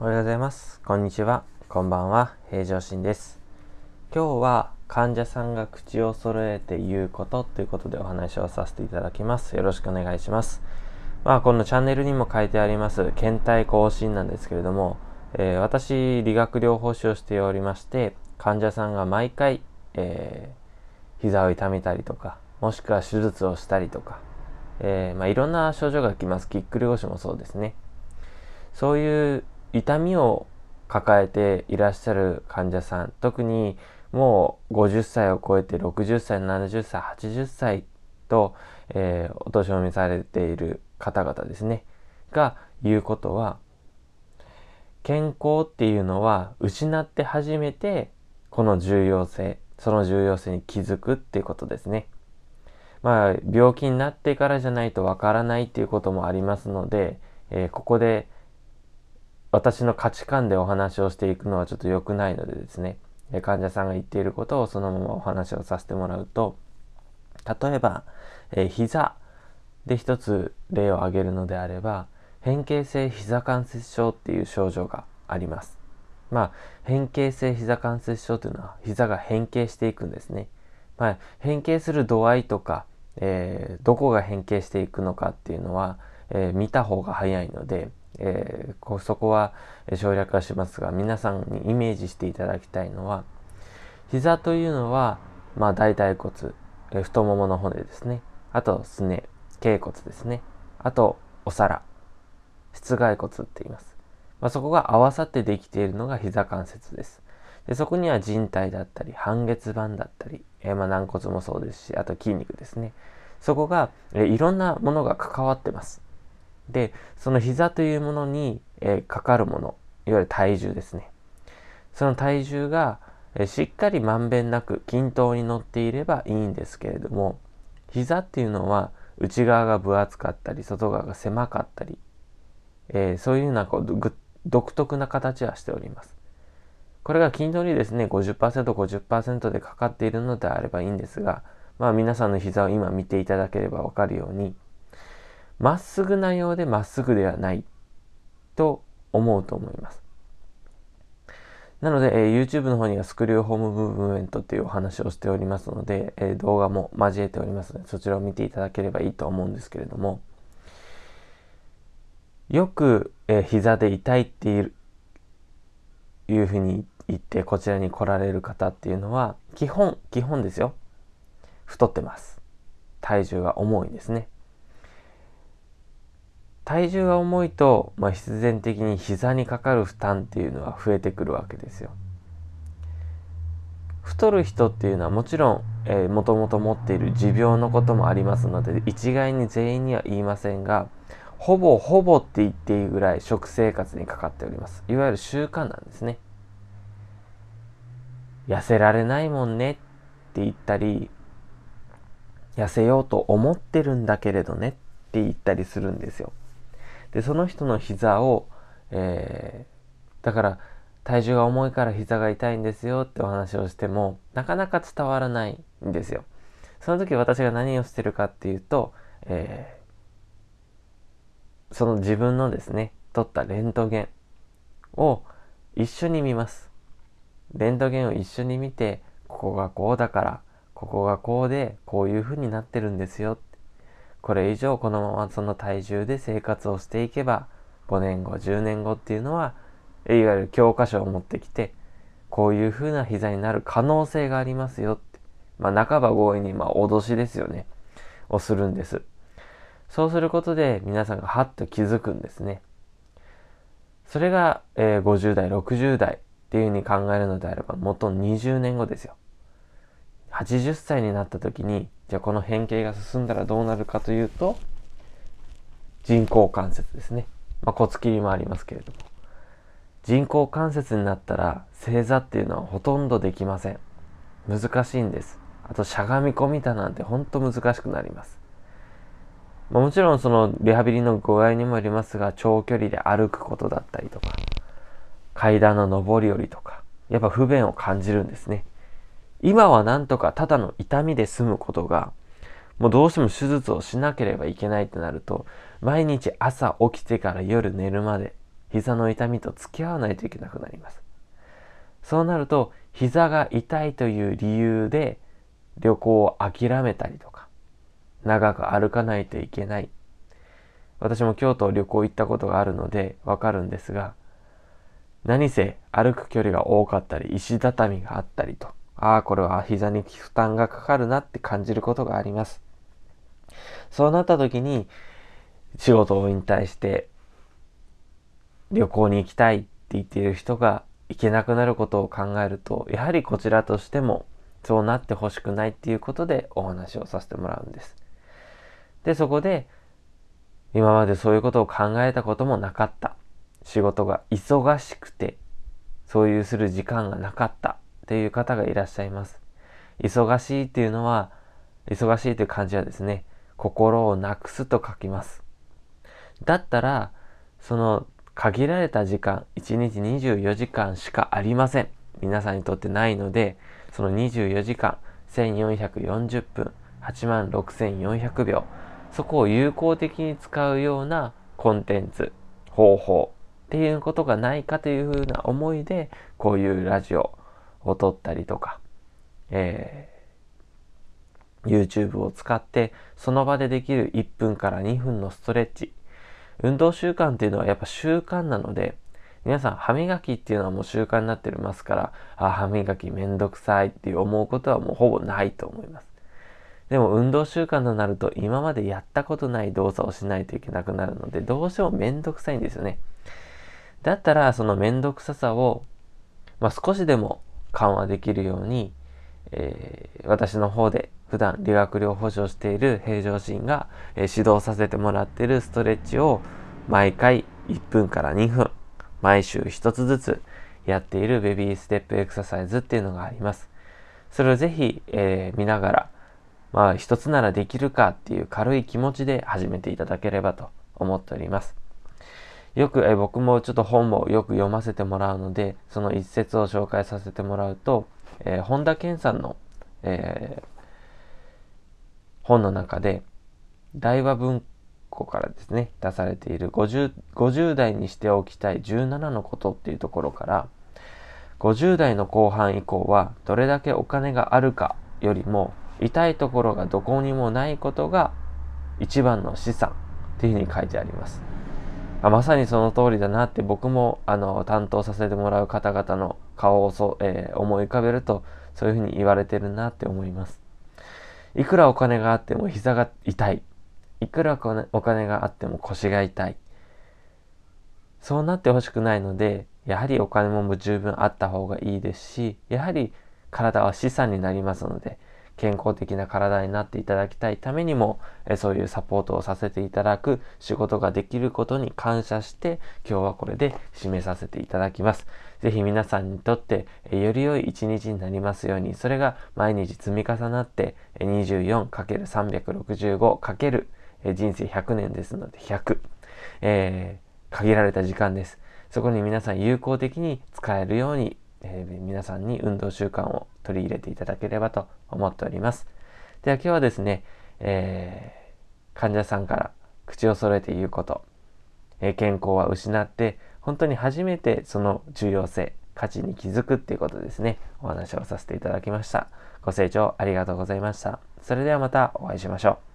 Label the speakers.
Speaker 1: おはようございます。こんにちは。こんばんは。平常心です。今日は患者さんが口を揃えて言うことということでお話をさせていただきます。よろしくお願いします。まあ、このチャンネルにも書いてあります、検体更新なんですけれども、えー私、理学療法士をしておりまして、患者さんが毎回、えー膝を痛めたりとか、もしくは手術をしたりとか、えーまあ、いろんな症状が来ます。ぎっくり腰もそうですね。そういう痛みを抱えていらっしゃる患者さん、特にもう50歳を超えて60歳、70歳、80歳と、えーお年を召されている方々ですね、が言うことは、健康っていうのは失って初めてこの重要性、その重要性に気づくっていうことですね。まあ、病気になってからじゃないとわからないっていうこともありますので、えーここで私の価値観でお話をしていくのはちょっと良くないのでですね、患者さんが言っていることをそのままお話をさせてもらうと、例えば、えー膝で一つ例を挙げるのであれば、変形性膝関節症っていう症状があります。まあ、変形性膝関節症というのは膝が変形していくんですね。まあ、変形する度合いとか、えーどこが変形していくのかっていうのは、えー見た方が早いので、えーこそこは省略はしますが皆さんにイメージしていただきたいのは膝というのは、まあ、大腿骨、えー太ももの骨ですね。あとすね頸骨ですね。あとお皿室外骨って言います、まあ、そこが合わさってできているのが膝関節です。でそこには靭帯だったり半月板だったり、えーまあ軟骨もそうですしあと筋肉ですね。そこが、えーいろんなものが関わってます。でその膝というものに、えーかかるものいわゆる体重ですね。その体重が、えーしっかりまんべんなく均等に乗っていればいいんですけれども膝っていうのは内側が分厚かったり外側が狭かったり、えーそういうようなこう独特な形はしております。これが均等にですね 50%50% でかかっているのであればいいんですがまあ皆さんの膝を今見ていただければわかるようにまっすぐなようでまっすぐではないと思うと思います。なので、えー YouTube の方にはスクリューホームムーブメントっていうお話をしておりますので、えー動画も交えておりますので、そちらを見ていただければいいと思うんですけれども、よく、えー膝で痛いっていういうふうに言ってこちらに来られる方っていうのは、基本、基本ですよ。太ってます。体重が重いですね。体重が重いと、まあ、必然的に膝にかかる負担っていうのは増えてくるわけですよ。太る人っていうのはもちろん、えー、もともと持っている持病のこともありますので一概に全員には言いませんがほぼほぼって言っていいぐらい食生活にかかっております。いわゆる習慣なんですね。痩せられないもんねって言ったり痩せようと思ってるんだけれどねって言ったりするんですよ。でその人の膝を、えーだから体重が重いから膝が痛いんですよってお話をしてもなかなか伝わらないんですよ。その時私が何をしてるかっていうと、えーその自分のですね撮ったレントゲンを一緒に見ます。レントゲンを一緒に見てここがこうだからここがこうでこういう風になってるんですよこれ以上このままその体重で生活をしていけば5年後10年後っていうのはいわゆる教科書を持ってきてこういう風な膝になる可能性がありますよって。まあ半ば強引にまあ脅しですよね。をするんです。そうすることで皆さんがハッと気づくんですね。それが、えー50代60代っていうふうに考えるのであればもと20年後ですよ。80歳になった時にじゃあこの変形が進んだらどうなるかというと人工関節ですね、まあ、骨切りもありますけれども。人工関節になったら正座っていうのはほとんどできません。難しいんです。あとしゃがみ込みたなんてほんと難しくなります。まあもちろんそのリハビリの具合にもよりますが長距離で歩くことだったりとか階段の上り下りとかやっぱ不便を感じるんですね。今はなんとかただの痛みで済むことがもうどうしても手術をしなければいけないってなると毎日朝起きてから夜寝るまで膝の痛みと付き合わないといけなくなります。そうなると、膝が痛いという理由で旅行を諦めたりとか、長く歩かないといけない。私も京都旅行行ったことがあるのでわかるんですが、何せ歩く距離が多かったり、石畳があったりと、ああ、これは膝に負担がかかるなって感じることがあります。そうなった時に、仕事を引退して旅行に行きたいって言っている人が行けなくなることを考えると、やはりこちらとしてもそうなってほしくないっていうことでお話をさせてもらうんです。で、そこで今までそういうことを考えたこともなかった。仕事が忙しくて、そういうする時間がなかったっていう方がいらっしゃいます。忙しいっていうのは、忙しいという漢字はですね、心をなくすと書きます。だったら、その限られた時間、1日24時間しかありません。皆さんにとってないので、その24時間、1440分、86,400秒、そこを有効的に使うようなコンテンツ、方法っていうことがないかというふうな思いで、こういうラジオを撮ったりとか、えー、YouTube を使って、その場でできる1分から2分のストレッチ、運動習慣っていうのはやっぱ習慣なので、皆さん歯磨きっていうのはもう習慣になってますから、あ、歯磨きめんどくさいって思うことはもうほぼないと思います。でも運動習慣となると今までやったことない動作をしないといけなくなるので、どうしてもめんどくさいんですよね。だったらそのめんどくささを、まあ、少しでも緩和できるように、えー、私の方で普段理学療法士をしている平常心が、えー、指導させてもらっているストレッチを毎回1分から2分、毎週1つずつやっているベビーステップエクササイズっていうのがあります。それをぜひ、えー、見ながら、まあ一つならできるかっていう軽い気持ちで始めていただければと思っております。よく、え、僕もちょっと本もよく読ませてもらうので、その一節を紹介させてもらうと、えー、本田健さんの、えー、本の中で、大和文庫からですね、出されている 50, 50代にしておきたい17のことっていうところから、50代の後半以降はどれだけお金があるかよりも痛いところがどこにもないことが一番の資産っていうふうに書いてあります。あまさにその通りだなって僕もあの担当させてもらう方々の顔をそ、えー、思い浮かべるとそういうふうに言われてるなって思います。いくらお金があっても膝が痛い。いくらお金があっても腰が痛い。そうなってほしくないので、やはりお金も十分あった方がいいですし、やはり体は資産になりますので、健康的な体になっていただきたいためにも、えそういうサポートをさせていただく仕事ができることに感謝して、今日はこれで締めさせていただきます。ぜひ皆さんにとって、えより良い一日になりますように、それが毎日積み重なって、24×365× 人生100年ですので100、えー、限られた時間です。そこに皆さん有効的に使えるようにえー、皆さんに運動習慣を取り入れていただければと思っております。では今日はですね、えー、患者さんから口を揃えて言うこと、えー、健康は失って本当に初めてその重要性、価値に気づくっていうことですね、お話をさせていただきました。ご清聴ありがとうございました。それではまたお会いしましょう。